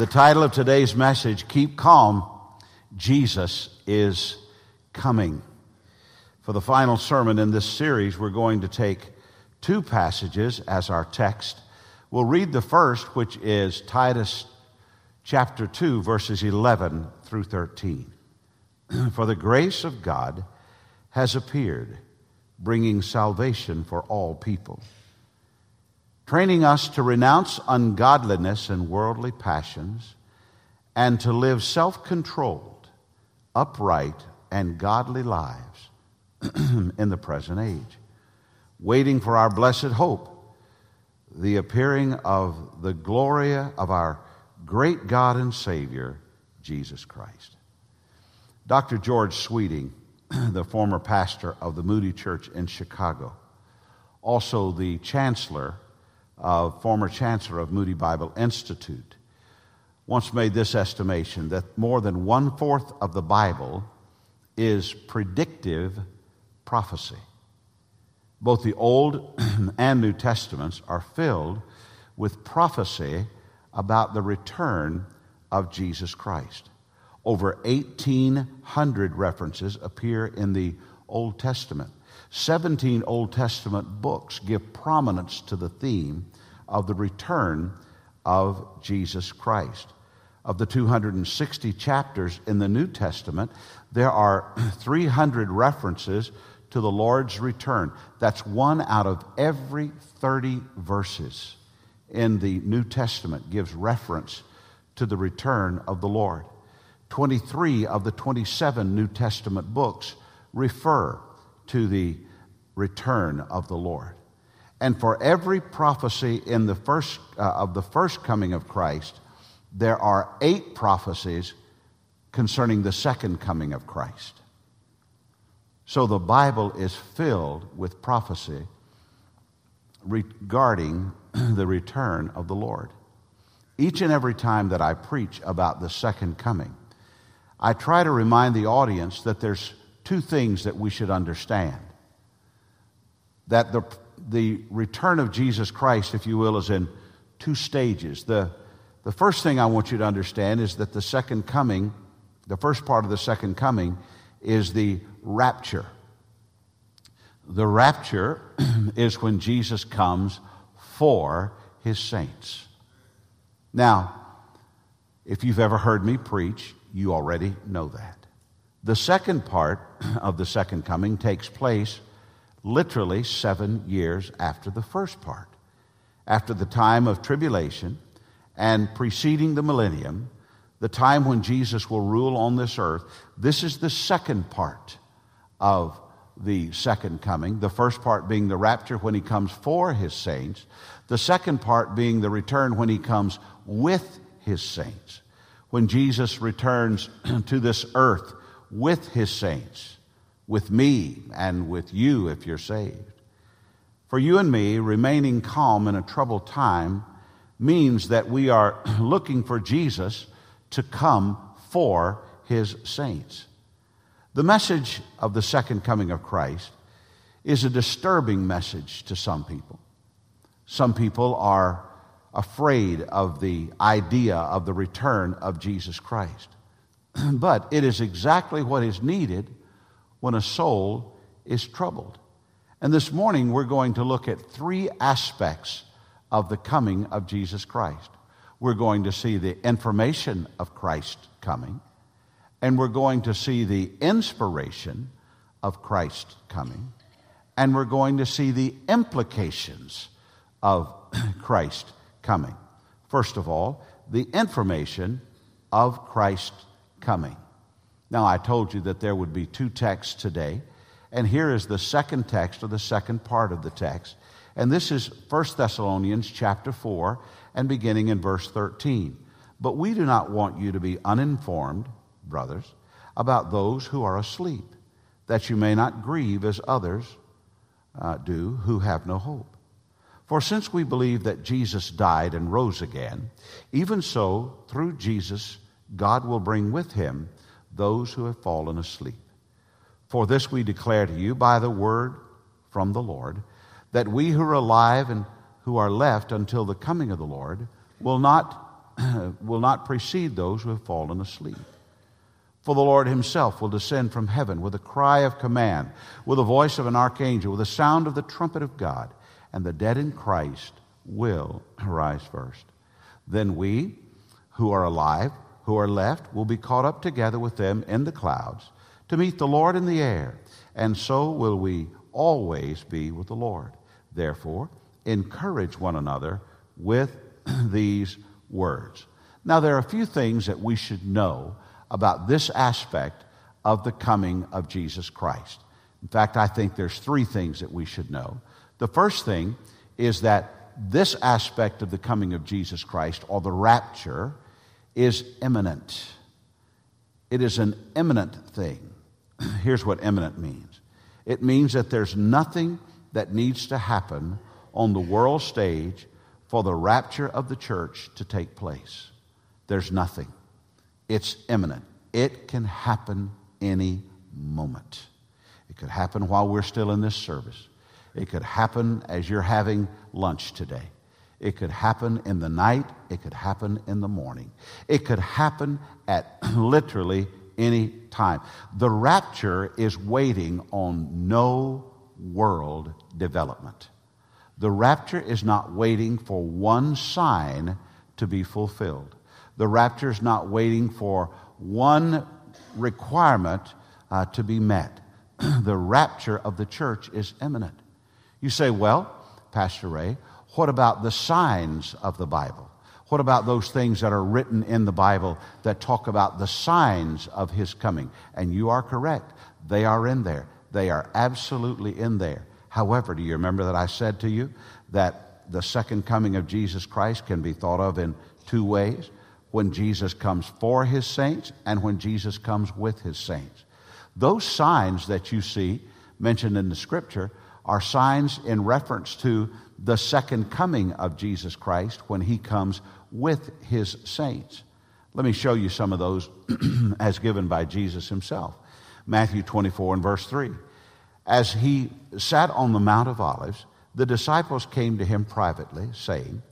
The title of today's message, Keep Calm, Jesus is Coming. For the final sermon in this series, we're going to take two passages as our text. We'll read the first, which is Titus chapter 2, verses 11 through 13. For the grace of God has appeared, bringing salvation for all people training us to renounce ungodliness and worldly passions, and to live self controlled, upright, and godly lives in the present age, waiting for our blessed hope, the appearing of the glory of our great God and Savior, Jesus Christ. Dr. George Sweeting, the former pastor of the Moody Church in Chicago, also the chancellor uh, former chancellor of Moody Bible Institute, once made this estimation that more than one fourth of the Bible is predictive prophecy. Both the Old and New Testaments are filled with prophecy about the return of Jesus Christ. Over 1,800 references appear in the Old Testament. 17 Old Testament books give prominence to the theme of the return of Jesus Christ. Of the 260 chapters in the New Testament, there are 300 references to the Lord's return. That's one out of every 30 verses in the New Testament gives reference to the return of the Lord. 23 of the 27 New Testament books refer to the return of the Lord. And for every prophecy in the first, uh, of the first coming of Christ, there are eight prophecies concerning the second coming of Christ. So the Bible is filled with prophecy regarding the return of the Lord. Each and every time that I preach about the second coming, I try to remind the audience that there's two things that we should understand. That the the return of Jesus Christ, if you will, is in two stages. The, the first thing I want you to understand is that the second coming, the first part of the second coming, is the rapture. The rapture is when Jesus comes for his saints. Now, if you've ever heard me preach, you already know that. The second part of the second coming takes place literally seven years after the first part. After the time of tribulation and preceding the millennium, the time when Jesus will rule on this earth, this is the second part of the second coming. The first part being the rapture when he comes for his saints, the second part being the return when he comes with his saints. When Jesus returns to this earth with his saints with me and with you if you're saved. For you and me, remaining calm in a troubled time means that we are looking for Jesus to come for his saints. The message of the second coming of Christ is a disturbing message to some people. Some people are afraid of the idea of the return of Jesus Christ. but it is exactly what is needed when a soul is troubled. And this morning, we're going to look at three aspects of the coming of Jesus Christ. We're going to see the information of Christ coming, and we're going to see the inspiration of Christ coming, and we're going to see the implications of Christ coming. First of all, the information of Christ coming. Now, I told you that there would be two texts today, and here is the second text or the second part of the text. And this is 1 Thessalonians chapter 4 and beginning in verse 13. But we do not want you to be uninformed, brothers, about those who are asleep, that you may not grieve as others uh, do who have no hope. For since we believe that Jesus died and rose again, even so, through Jesus, God will bring with him those who have fallen asleep. For this we declare to you by the word from the Lord, that we who are alive and who are left until the coming of the Lord will not will not precede those who have fallen asleep. For the Lord himself will descend from heaven with a cry of command, with the voice of an archangel, with the sound of the trumpet of God, and the dead in Christ will rise first. Then we, who are alive, who are left, will be caught up together with them in the clouds to meet the Lord in the air, and so will we always be with the Lord. Therefore, encourage one another with these words. Now, there are a few things that we should know about this aspect of the coming of Jesus Christ. In fact, I think there's three things that we should know. The first thing is that this aspect of the coming of Jesus Christ, or the rapture, is imminent. It is an imminent thing. Here's what imminent means it means that there's nothing that needs to happen on the world stage for the rapture of the church to take place. There's nothing. It's imminent. It can happen any moment. It could happen while we're still in this service. It could happen as you're having lunch today. It could happen in the night. It could happen in the morning. It could happen at literally any time. The rapture is waiting on no world development. The rapture is not waiting for one sign to be fulfilled. The rapture is not waiting for one requirement uh, to be met. the rapture of the church is imminent. You say, well, Pastor Ray, what about the signs of the Bible? What about those things that are written in the Bible that talk about the signs of his coming? And you are correct. They are in there. They are absolutely in there. However, do you remember that I said to you that the second coming of Jesus Christ can be thought of in two ways? When Jesus comes for his saints and when Jesus comes with his saints. Those signs that you see mentioned in the scripture are signs in reference to the second coming of Jesus Christ when he comes with his saints. Let me show you some of those as given by Jesus himself. Matthew 24 and verse 3. As he sat on the Mount of Olives, the disciples came to him privately, saying,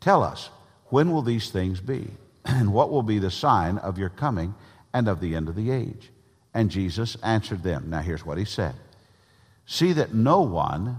Tell us, when will these things be? And what will be the sign of your coming and of the end of the age? And Jesus answered them. Now here's what he said See that no one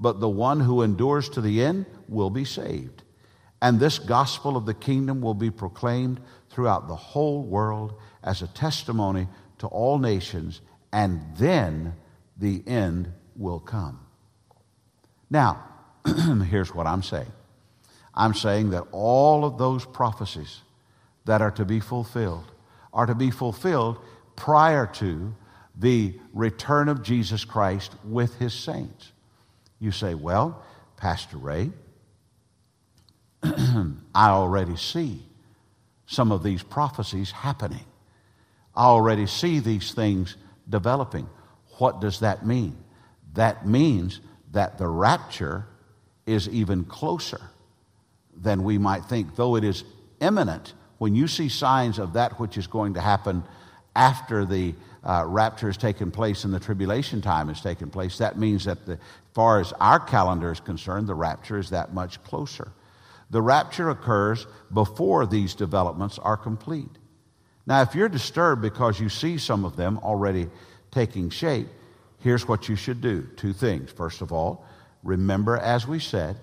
But the one who endures to the end will be saved. And this gospel of the kingdom will be proclaimed throughout the whole world as a testimony to all nations, and then the end will come. Now, here's what I'm saying I'm saying that all of those prophecies that are to be fulfilled are to be fulfilled prior to the return of Jesus Christ with his saints. You say, well, Pastor Ray, I already see some of these prophecies happening. I already see these things developing. What does that mean? That means that the rapture is even closer than we might think, though it is imminent. When you see signs of that which is going to happen after the uh, rapture has taken place and the tribulation time has taken place, that means that, the, as far as our calendar is concerned, the rapture is that much closer. The rapture occurs before these developments are complete. Now, if you're disturbed because you see some of them already taking shape, here's what you should do two things. First of all, remember, as we said,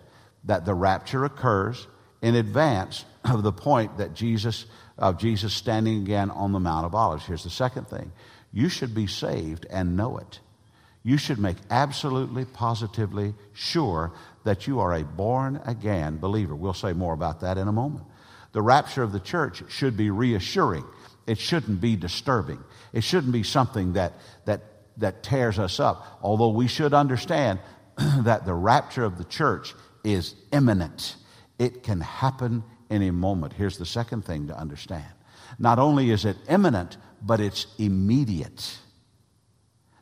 that the rapture occurs in advance of the point that Jesus, of Jesus standing again on the Mount of Olives. Here's the second thing you should be saved and know it. You should make absolutely, positively sure that you are a born again believer. We'll say more about that in a moment. The rapture of the church should be reassuring. It shouldn't be disturbing. It shouldn't be something that, that, that tears us up. Although we should understand that the rapture of the church is imminent. It can happen any moment. Here's the second thing to understand. Not only is it imminent, but it's immediate.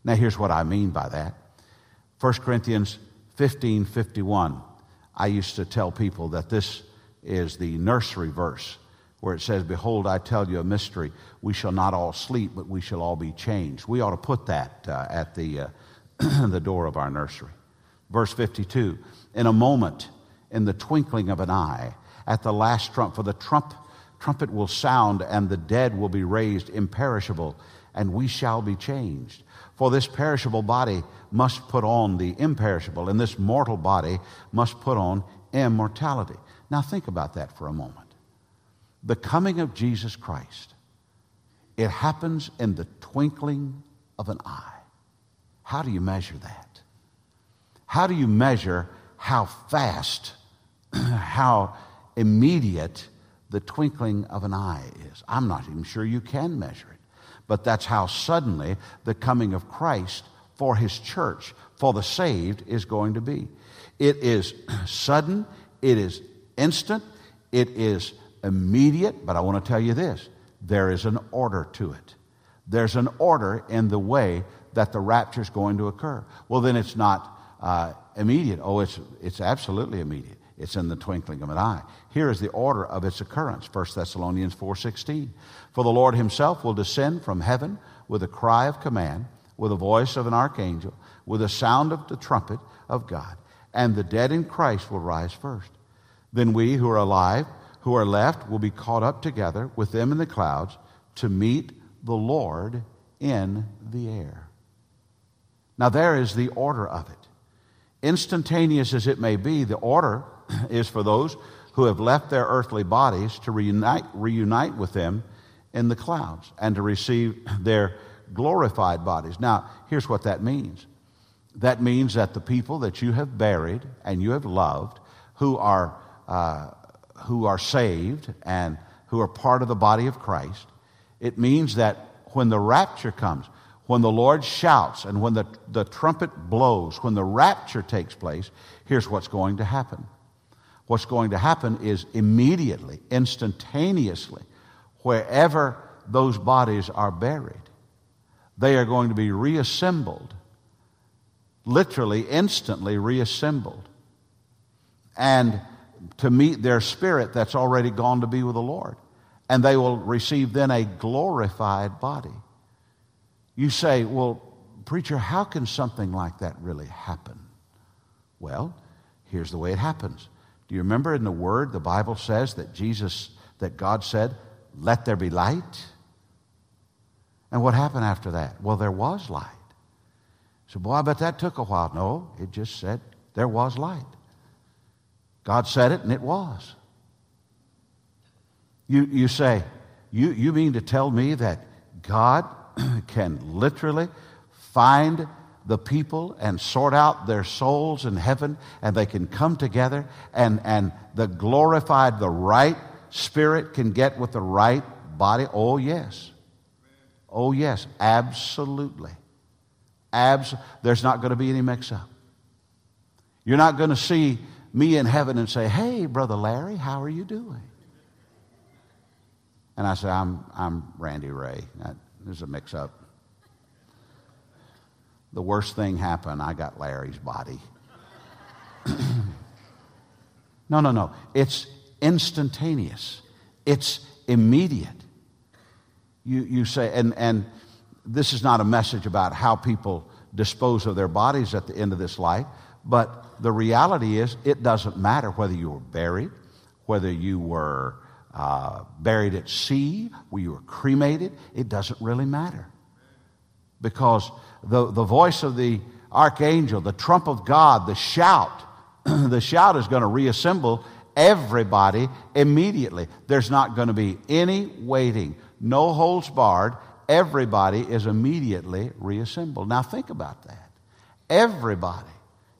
Now, here's what I mean by that 1 Corinthians 15 51. I used to tell people that this is the nursery verse where it says, Behold, I tell you a mystery. We shall not all sleep, but we shall all be changed. We ought to put that uh, at the, uh, the door of our nursery. Verse 52 In a moment, in the twinkling of an eye, at the last trump, for the trump, trumpet will sound, and the dead will be raised imperishable, and we shall be changed. For this perishable body must put on the imperishable, and this mortal body must put on immortality. Now, think about that for a moment. The coming of Jesus Christ, it happens in the twinkling of an eye. How do you measure that? How do you measure how fast, how immediate the twinkling of an eye is? I'm not even sure you can measure it. But that's how suddenly the coming of Christ for his church, for the saved, is going to be. It is sudden, it is instant, it is immediate, but I want to tell you this there is an order to it. There's an order in the way that the rapture is going to occur. Well, then it's not uh, immediate. Oh, it's, it's absolutely immediate. It's in the twinkling of an eye. Here is the order of its occurrence. 1 Thessalonians 4.16. For the Lord himself will descend from heaven with a cry of command, with the voice of an archangel, with the sound of the trumpet of God. And the dead in Christ will rise first. Then we who are alive, who are left, will be caught up together with them in the clouds to meet the Lord in the air. Now, there is the order of it. Instantaneous as it may be, the order is for those who have left their earthly bodies to reunite, reunite with them in the clouds and to receive their glorified bodies. Now, here's what that means that means that the people that you have buried and you have loved, who are, uh, who are saved and who are part of the body of Christ, it means that when the rapture comes, when the Lord shouts and when the, the trumpet blows, when the rapture takes place, here's what's going to happen. What's going to happen is immediately, instantaneously, wherever those bodies are buried, they are going to be reassembled, literally, instantly reassembled, and to meet their spirit that's already gone to be with the Lord. And they will receive then a glorified body. You say, well, preacher, how can something like that really happen? Well, here's the way it happens. Do you remember in the Word, the Bible says that Jesus, that God said, let there be light? And what happened after that? Well, there was light. So, boy, I bet that took a while. No, it just said there was light. God said it, and it was. You, you say, you, you mean to tell me that God can literally find the people and sort out their souls in heaven and they can come together and, and the glorified, the right spirit can get with the right body? Oh, yes. Oh, yes. Absolutely. Abs- There's not going to be any mix up. You're not going to see me in heaven and say, Hey, Brother Larry, how are you doing? And I say, I'm, I'm Randy Ray. There's a mix up. The worst thing happened, I got Larry's body. no, no, no. It's instantaneous, it's immediate. You, you say, and, and this is not a message about how people dispose of their bodies at the end of this life, but the reality is it doesn't matter whether you were buried, whether you were uh, buried at sea, where you were cremated, it doesn't really matter. Because the, the voice of the archangel, the trump of God, the shout, the shout is going to reassemble Everybody immediately. There's not going to be any waiting, no holds barred. Everybody is immediately reassembled. Now think about that. Everybody.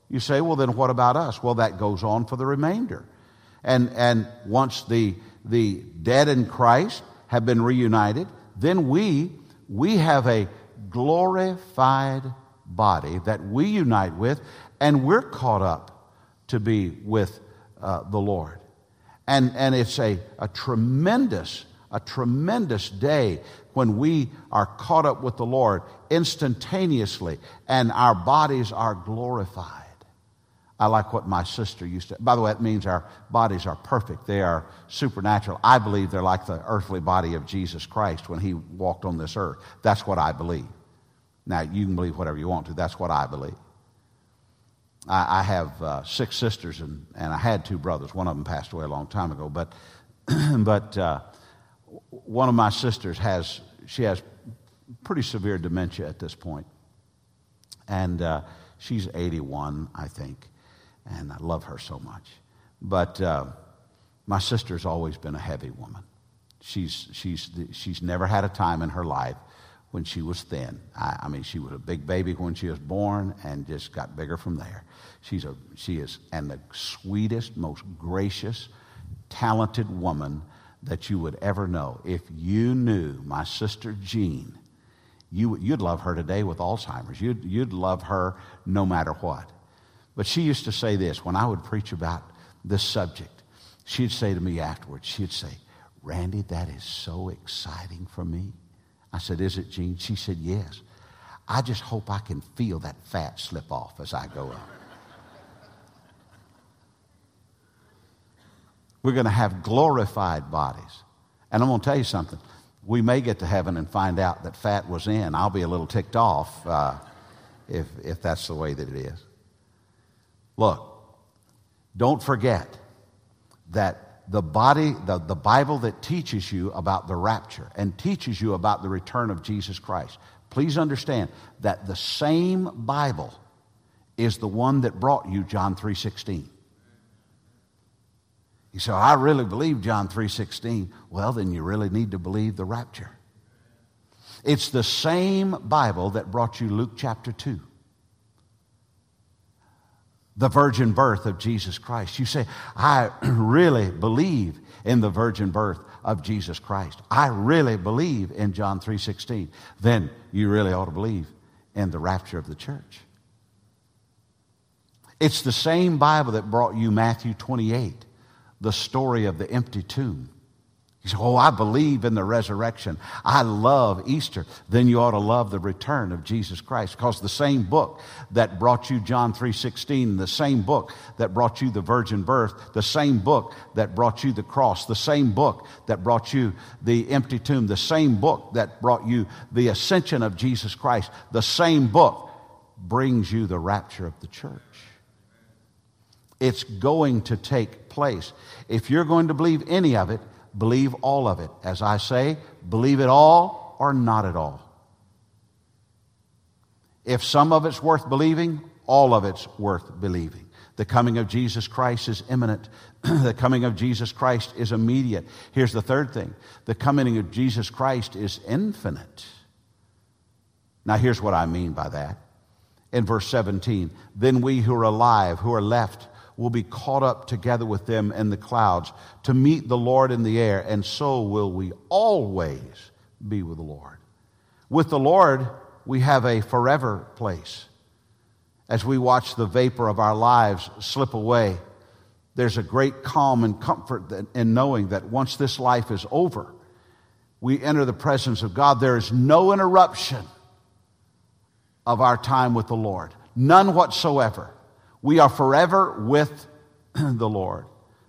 You say, well, then what about us? Well, that goes on for the remainder. And, and once the, the dead in Christ have been reunited, then we, we have a glorified body that we unite with, and we're caught up to be with uh, the Lord. And, and it's a, a tremendous, a tremendous day when we are caught up with the Lord instantaneously and our bodies are glorified. I like what my sister used to. By the way, it means our bodies are perfect. They are supernatural. I believe they're like the earthly body of Jesus Christ when he walked on this earth. That's what I believe. Now, you can believe whatever you want to. That's what I believe. I, I have uh, six sisters, and, and I had two brothers. One of them passed away a long time ago. But, but uh, one of my sisters has, she has pretty severe dementia at this point. And uh, she's 81, I think and I love her so much. But uh, my sister's always been a heavy woman. She's, she's, she's never had a time in her life when she was thin. I, I, mean, she was a big baby when she was born and just got bigger from there. She's a, she is, and the sweetest, most gracious, talented woman that you would ever know. If you knew my sister Jean, you, you'd love her today with Alzheimer's. You'd, you'd love her no matter what. But she used to say this when I would preach about this subject. She'd say to me afterwards, she'd say, Randy, that is so exciting for me. I said, Is it, Jean? She said, Yes. I just hope I can feel that fat slip off as I go up. We're going to have glorified bodies. And I'm going to tell you something. We may get to heaven and find out that fat was in. I'll be a little ticked off uh, if, if that's the way that it is. Look, don't forget that the body, the, the Bible that teaches you about the rapture and teaches you about the return of Jesus Christ, please understand that the same Bible is the one that brought you John 3.16. You say, I really believe John 3.16. Well, then you really need to believe the rapture. It's the same Bible that brought you Luke chapter 2 the virgin birth of Jesus Christ. You say, I really believe in the virgin birth of Jesus Christ. I really believe in John 3:16. Then you really ought to believe in the rapture of the church. It's the same Bible that brought you Matthew 28, the story of the empty tomb. You say, Oh, I believe in the resurrection. I love Easter. Then you ought to love the return of Jesus Christ. Because the same book that brought you John 3.16, the same book that brought you the virgin birth, the same book that brought you the cross, the same book that brought you the empty tomb, the same book that brought you the ascension of Jesus Christ, the same book brings you the rapture of the church. It's going to take place. If you're going to believe any of it, believe all of it. As I say, believe it all or not at all. If some of it's worth believing, all of it's worth believing. The coming of Jesus Christ is imminent. the coming of Jesus Christ is immediate. Here's the third thing the coming of Jesus Christ is infinite. Now, here's what I mean by that. In verse 17, then we who are alive, who are left, will be caught up together with them in the clouds to meet the Lord in the air, and so will we always be with the Lord. With the Lord, we have a forever place. As we watch the vapor of our lives slip away, there's a great calm and comfort in knowing that once this life is over, we enter the presence of God. There is no interruption of our time with the Lord, none whatsoever. We are forever with the Lord.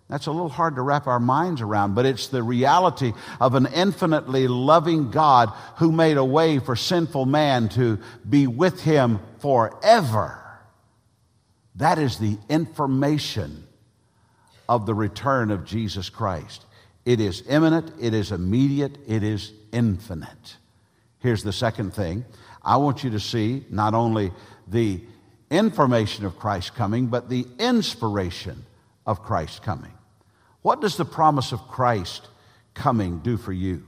That's a little hard to wrap our minds around, but it's the reality of an infinitely loving God who made a way for sinful man to be with him forever. That is the information of the return of Jesus Christ. It is imminent, it is immediate, it is infinite. Here's the second thing I want you to see not only the information of Christ's coming, but the inspiration of Christ's coming. What does the promise of Christ coming do for you?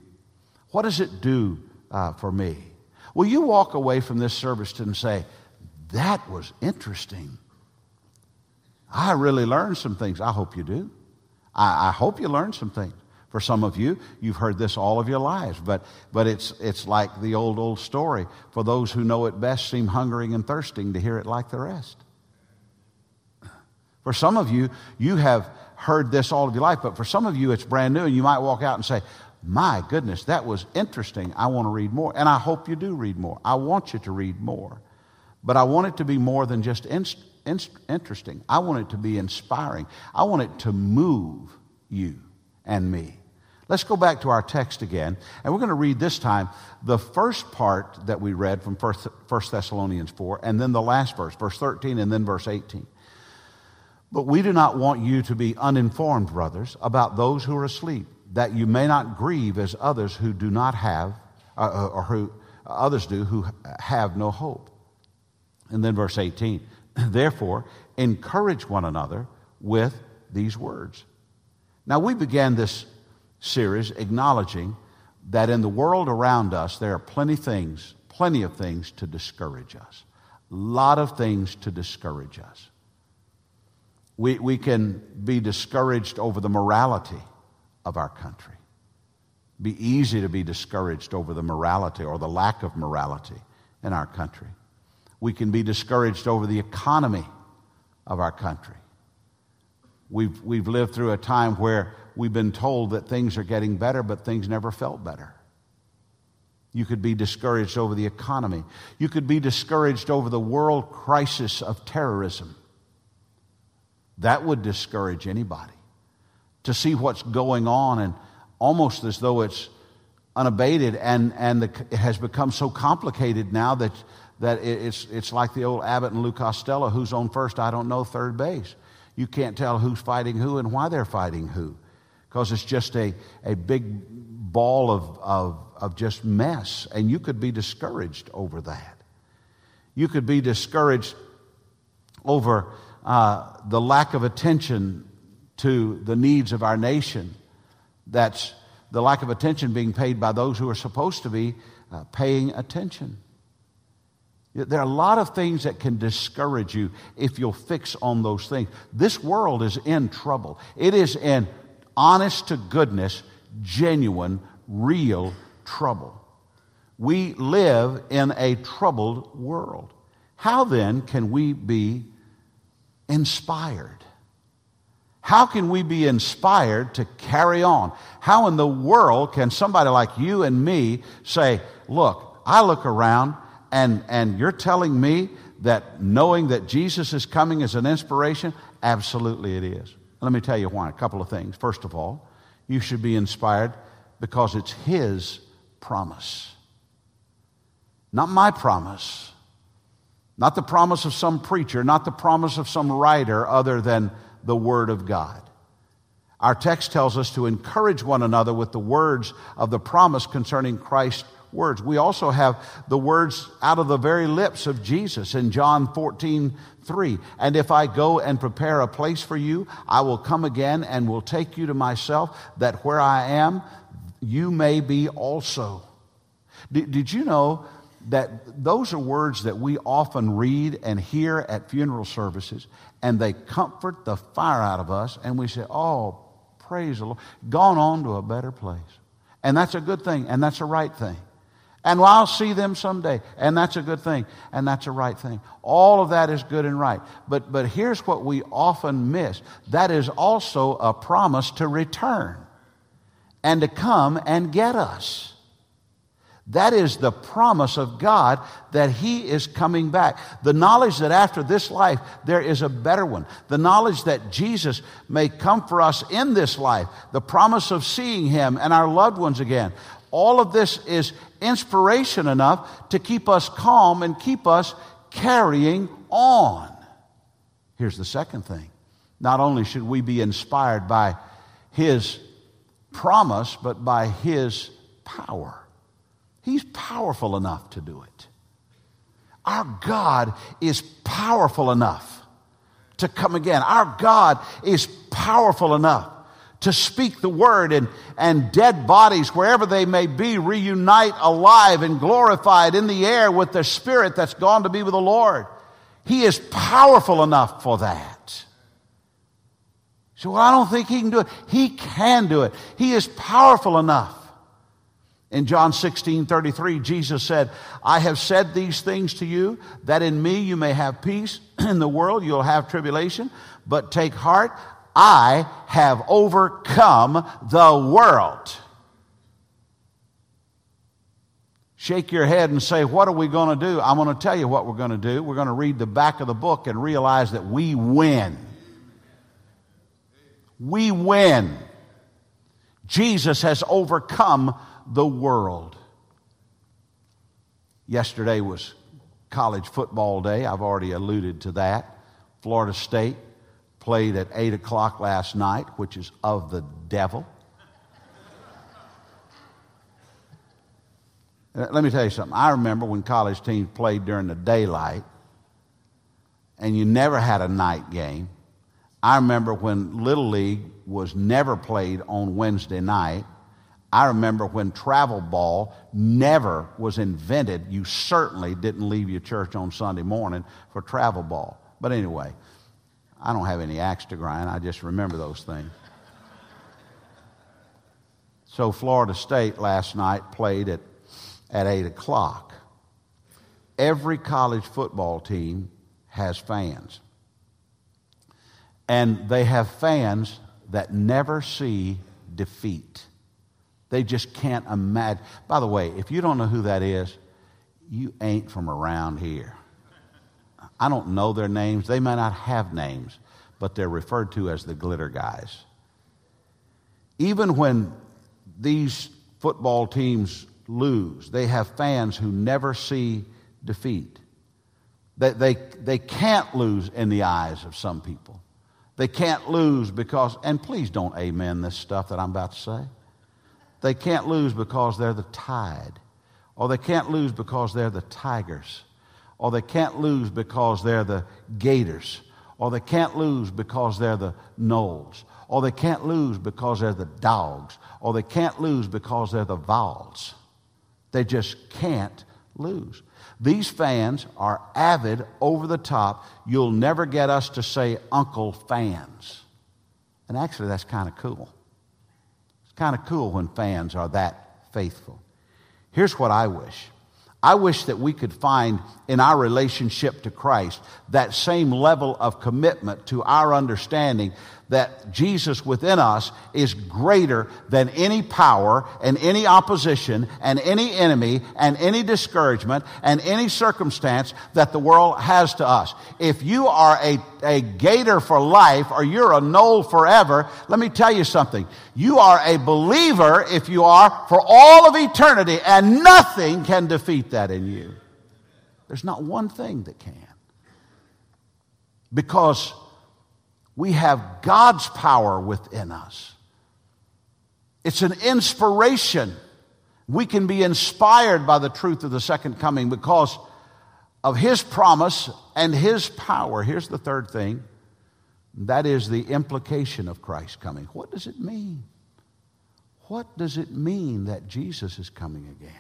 What does it do uh, for me? Will you walk away from this service and say, That was interesting? I really learned some things. I hope you do. I, I hope you learned some things. For some of you, you've heard this all of your lives, but, but it's, it's like the old, old story. For those who know it best, seem hungering and thirsting to hear it like the rest. For some of you, you have heard this all of your life, but for some of you, it's brand new, and you might walk out and say, My goodness, that was interesting. I want to read more. And I hope you do read more. I want you to read more. But I want it to be more than just in, in, interesting. I want it to be inspiring. I want it to move you and me. Let's go back to our text again, and we're going to read this time the first part that we read from 1 Thessalonians 4, and then the last verse, verse 13, and then verse 18. But we do not want you to be uninformed, brothers, about those who are asleep, that you may not grieve as others who do not have, uh, uh or who others do who have no hope. And then verse 18. Therefore, encourage one another with these words. Now, we began this series acknowledging that in the world around us, there are plenty things, plenty of things to discourage us. A lot of things to discourage us. We, we can be discouraged over the morality of our country. Be easy to be discouraged over the morality or the lack of morality in our country. We can be discouraged over the economy of our country. We've, we've lived through a time where we've been told that things are getting better, but things never felt better. You could be discouraged over the economy. You could be discouraged over the world crisis of terrorism. That would discourage anybody. To see what's going on and almost as though it's unabated and, and the, it has become so complicated now that, that it's, it's like the old Abbott and Lou Costello who's on first, I don't know, third base. You can't tell who's fighting who and why they're fighting who because it's just a, a big ball of, of, of just mess. And you could be discouraged over that. You could be discouraged over uh, the lack of attention to the needs of our nation. That's the lack of attention being paid by those who are supposed to be uh, paying attention. There are a lot of things that can discourage you if you'll fix on those things. This world is in trouble. It is in honest to goodness, genuine, real trouble. We live in a troubled world. How then can we be inspired? How can we be inspired to carry on? How in the world can somebody like you and me say, Look, I look around and, and you're telling me that knowing that Jesus is coming is an inspiration? Absolutely, it is. Let me tell you why. A couple of things. First of all, you should be inspired because it's His promise. Not my promise. Not the promise of some preacher, not the promise of some writer other than the Word of God. Our text tells us to encourage one another with the words of the promise concerning Christ's words. We also have the words out of the very lips of Jesus in John 14, 3. And if I go and prepare a place for you, I will come again and will take you to myself, that where I am, you may be also. Did, did you know that those are words that we often read and hear at funeral services, and they comfort the fire out of us, and we say, Oh, praise the Lord, gone on to a better place. And that's a good thing, and that's a right thing. And I'll see them someday. And that's a good thing. And that's a right thing. All of that is good and right. But, but here's what we often miss that is also a promise to return and to come and get us. That is the promise of God that He is coming back. The knowledge that after this life there is a better one. The knowledge that Jesus may come for us in this life. The promise of seeing Him and our loved ones again. All of this is inspiration enough to keep us calm and keep us carrying on. Here's the second thing not only should we be inspired by His promise, but by His power. He's powerful enough to do it. Our God is powerful enough to come again. Our God is powerful enough to speak the word and, and dead bodies, wherever they may be, reunite alive and glorified in the air with the spirit that's gone to be with the Lord. He is powerful enough for that. So well, I don't think he can do it. He can do it. He is powerful enough. In John 16, 33, Jesus said, I have said these things to you that in me you may have peace. In the world you'll have tribulation, but take heart. I have overcome the world. Shake your head and say, What are we going to do? I'm going to tell you what we're going to do. We're going to read the back of the book and realize that we win. We win. Jesus has overcome the world. Yesterday was college football day. I've already alluded to that. Florida State played at 8 o'clock last night, which is of the devil. Uh, let me tell you something. I remember when college teams played during the daylight, and you never had a night game. I remember when Little League was never played on Wednesday night. I remember when travel ball never was invented. You certainly didn't leave your church on Sunday morning for travel ball. But anyway, I don't have any axe to grind. I just remember those things. So Florida State last night played at, at 8 o'clock. Every college football team has fans. And they have fans that never see defeat. They just can't imagine. By the way, if you don't know who that is, you ain't from around here. I don't know their names. They may not have names, but they're referred to as the glitter guys. Even when these football teams lose, they have fans who never see defeat. They, they, they can't lose in the eyes of some people. They can't lose because, and please don't amen this stuff that I'm about to say. They can't lose because they're the tide, or they can't lose because they're the tigers, or they can't lose because they're the gators, or they can't lose because they're the Noles, or they can't lose because they're the dogs, or they can't lose because they're the vols. They just can't lose. These fans are avid, over the top. You'll never get us to say Uncle fans. And actually, that's kind of cool. It's kind of cool when fans are that faithful. Here's what I wish I wish that we could find in our relationship to Christ that same level of commitment to our understanding that Jesus within us is greater than any power and any opposition and any enemy and any discouragement and any circumstance that the world has to us. If you are a, a gator for life or you're a Nole forever, let me tell you something. You are a believer if you are for all of eternity and nothing can defeat that in you. There's not one thing that can. Because we have God's power within us. It's an inspiration. We can be inspired by the truth of the second coming because of His promise and His power. Here's the third thing that is the implication of Christ coming. What does it mean? What does it mean that Jesus is coming again?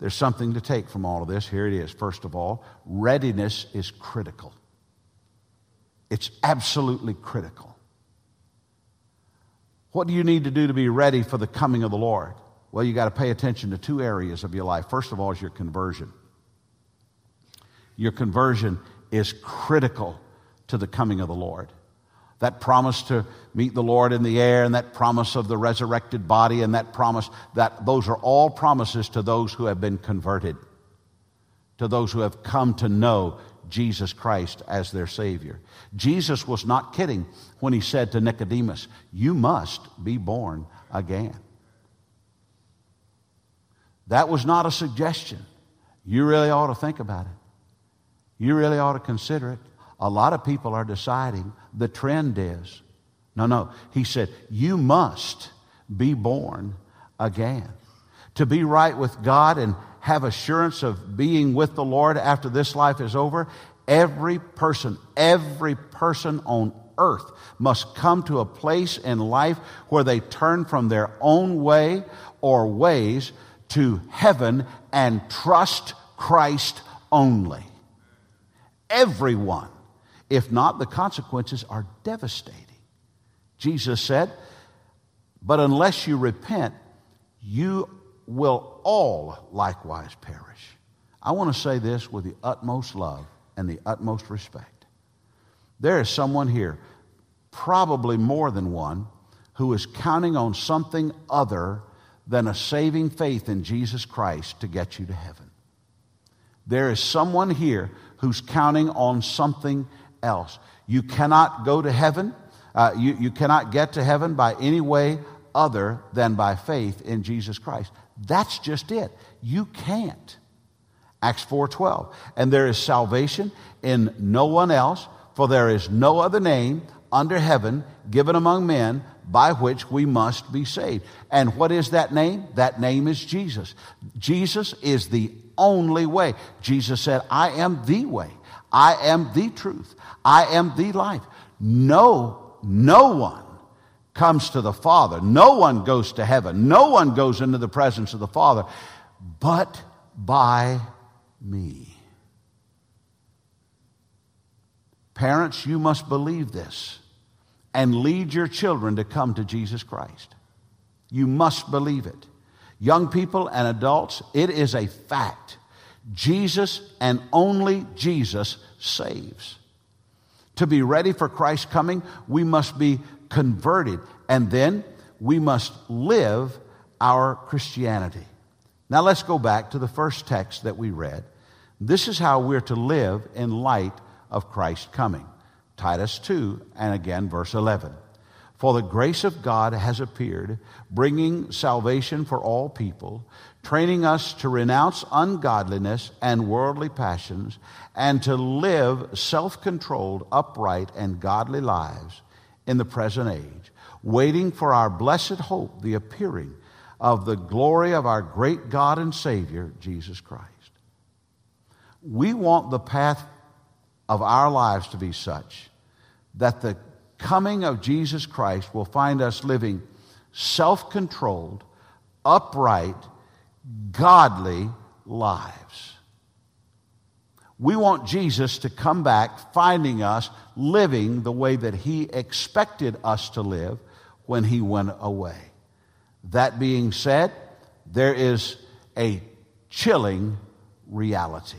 There's something to take from all of this. Here it is. First of all, readiness is critical. It's absolutely critical. What do you need to do to be ready for the coming of the Lord? Well, you got to pay attention to two areas of your life. First of all, is your conversion. Your conversion is critical to the coming of the Lord. That promise to meet the Lord in the air, and that promise of the resurrected body, and that promise that those are all promises to those who have been converted, to those who have come to know Jesus Christ as their Savior. Jesus was not kidding when he said to Nicodemus, You must be born again. That was not a suggestion. You really ought to think about it. You really ought to consider it. A lot of people are deciding the trend is. No, no. He said, You must be born again. To be right with God and have assurance of being with the Lord after this life is over, every person, every person on earth must come to a place in life where they turn from their own way or ways to heaven and trust Christ only. Everyone. If not, the consequences are devastating. Jesus said, But unless you repent, you will all likewise perish. I want to say this with the utmost love and the utmost respect. There is someone here, probably more than one, who is counting on something other than a saving faith in Jesus Christ to get you to heaven. There is someone here who's counting on something else. You cannot go to heaven. Uh, you, you cannot get to heaven by any way other than by faith in Jesus Christ. That's just it. You can't. Acts 4:12. And there is salvation in no one else, for there is no other name under heaven given among men by which we must be saved. And what is that name? That name is Jesus. Jesus is the only way. Jesus said, I am the way. I am the truth. I am the life. No, no one comes to the Father. No one goes to heaven. No one goes into the presence of the Father but by me. Parents, you must believe this and lead your children to come to Jesus Christ. You must believe it. Young people and adults, it is a fact. Jesus and only Jesus saves. To be ready for Christ's coming, we must be converted, and then we must live our Christianity. Now let's go back to the first text that we read. This is how we're to live in light of Christ's coming. Titus 2, and again, verse 11. For the grace of God has appeared, bringing salvation for all people, training us to renounce ungodliness and worldly passions, and to live self controlled, upright, and godly lives in the present age, waiting for our blessed hope, the appearing of the glory of our great God and Savior, Jesus Christ. We want the path of our lives to be such that the coming of Jesus Christ will find us living self controlled, upright, godly lives. We want Jesus to come back finding us living the way that He expected us to live when He went away. That being said, there is a chilling reality.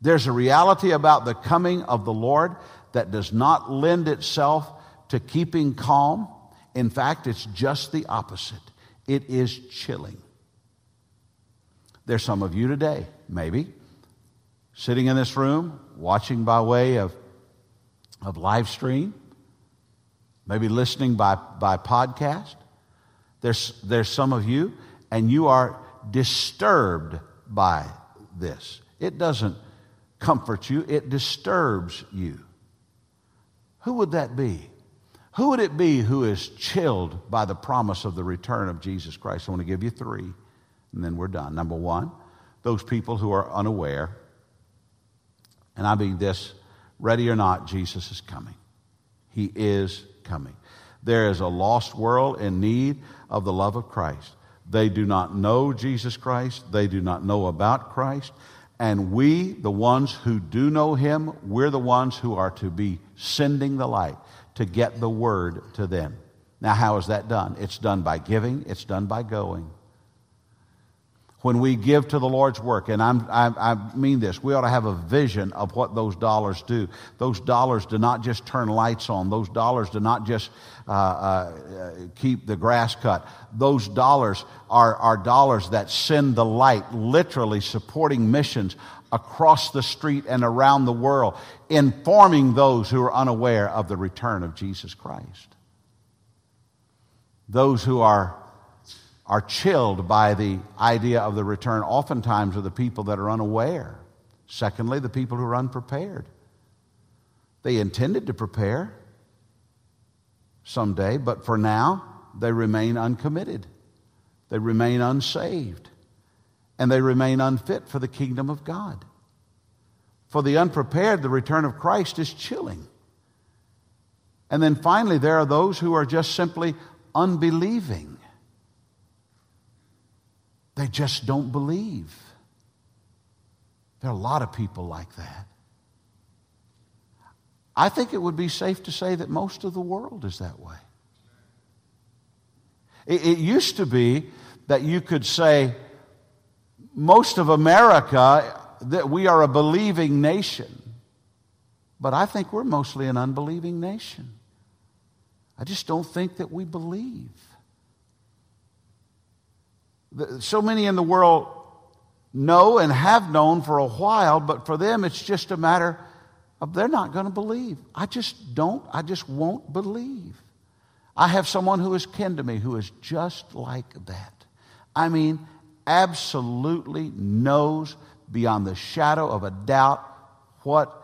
There's a reality about the coming of the Lord that does not lend itself to keeping calm. In fact, it's just the opposite. It is chilling. There's some of you today, maybe, sitting in this room, watching by way of, of live stream, maybe listening by, by podcast. There's, there's some of you, and you are disturbed by this. It doesn't comfort you, it disturbs you. Who would that be? Who would it be who is chilled by the promise of the return of Jesus Christ? I want to give you three, and then we're done. Number one, those people who are unaware, and I mean this ready or not, Jesus is coming. He is coming. There is a lost world in need of the love of Christ. They do not know Jesus Christ, they do not know about Christ. And we, the ones who do know him, we're the ones who are to be sending the light to get the word to them. Now, how is that done? It's done by giving, it's done by going. When we give to the Lord's work, and I'm, I, I mean this, we ought to have a vision of what those dollars do. Those dollars do not just turn lights on, those dollars do not just uh, uh, keep the grass cut. Those dollars are, are dollars that send the light, literally supporting missions across the street and around the world, informing those who are unaware of the return of Jesus Christ. Those who are, are chilled by the idea of the return oftentimes are the people that are unaware. Secondly, the people who are unprepared. They intended to prepare someday, but for now, they remain uncommitted. They remain unsaved and they remain unfit for the kingdom of God. For the unprepared, the return of Christ is chilling. And then finally, there are those who are just simply unbelieving. They just don't believe. There are a lot of people like that. I think it would be safe to say that most of the world is that way. It, it used to be that you could say, most of America, that we are a believing nation. But I think we're mostly an unbelieving nation. I just don't think that we believe. So many in the world know and have known for a while, but for them it's just a matter of they're not going to believe. I just don't, I just won't believe. I have someone who is kin to me who is just like that. I mean, absolutely knows beyond the shadow of a doubt what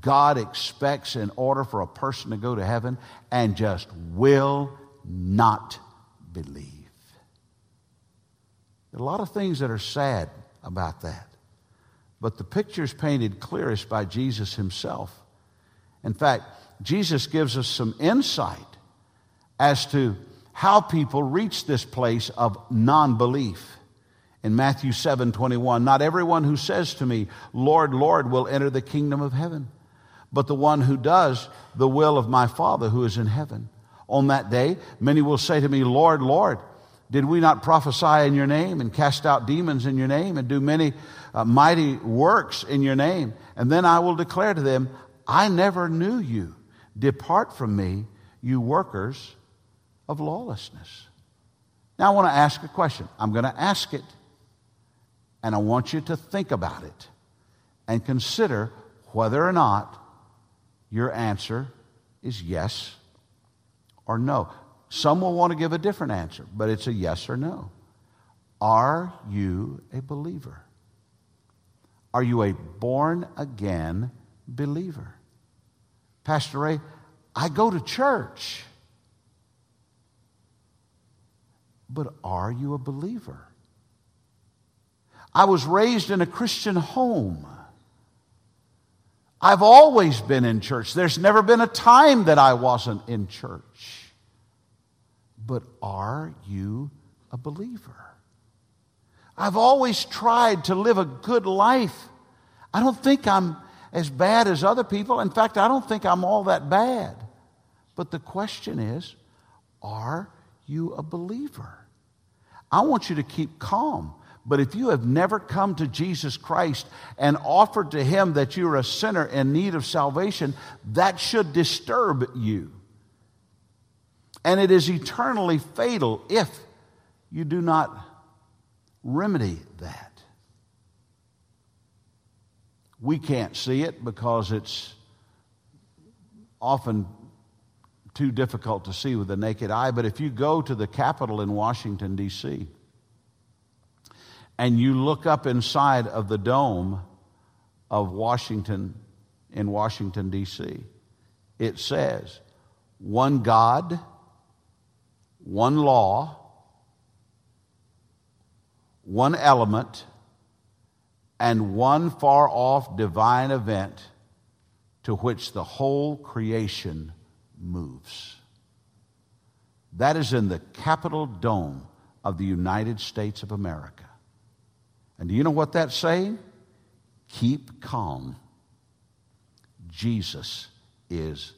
God expects in order for a person to go to heaven and just will not believe. There are a lot of things that are sad about that. But the picture is painted clearest by Jesus himself. In fact, Jesus gives us some insight as to how people reach this place of non belief. In Matthew 7 21, not everyone who says to me, Lord, Lord, will enter the kingdom of heaven, but the one who does the will of my Father who is in heaven. On that day, many will say to me, Lord, Lord, did we not prophesy in your name and cast out demons in your name and do many uh, mighty works in your name? And then I will declare to them, I never knew you. Depart from me, you workers of lawlessness. Now I want to ask a question. I'm going to ask it, and I want you to think about it and consider whether or not your answer is yes or no. Some will want to give a different answer, but it's a yes or no. Are you a believer? Are you a born again believer? Pastor Ray, I go to church. But are you a believer? I was raised in a Christian home. I've always been in church. There's never been a time that I wasn't in church but are you a believer? I've always tried to live a good life. I don't think I'm as bad as other people. In fact, I don't think I'm all that bad. But the question is are you a believer? I want you to keep calm. But if you have never come to Jesus Christ and offered to Him that you're a sinner in need of salvation, that should disturb you. And it is eternally fatal if you do not remedy that. We can't see it because it's often too difficult to see with the naked eye. But if you go to the Capitol in Washington, D.C., and you look up inside of the dome of Washington, in Washington, D.C., it says, one God one law, one element, and one far off divine event to which the whole creation moves. That is in the Capitol Dome of the United States of America. And do you know what that's saying? Keep calm. Jesus is.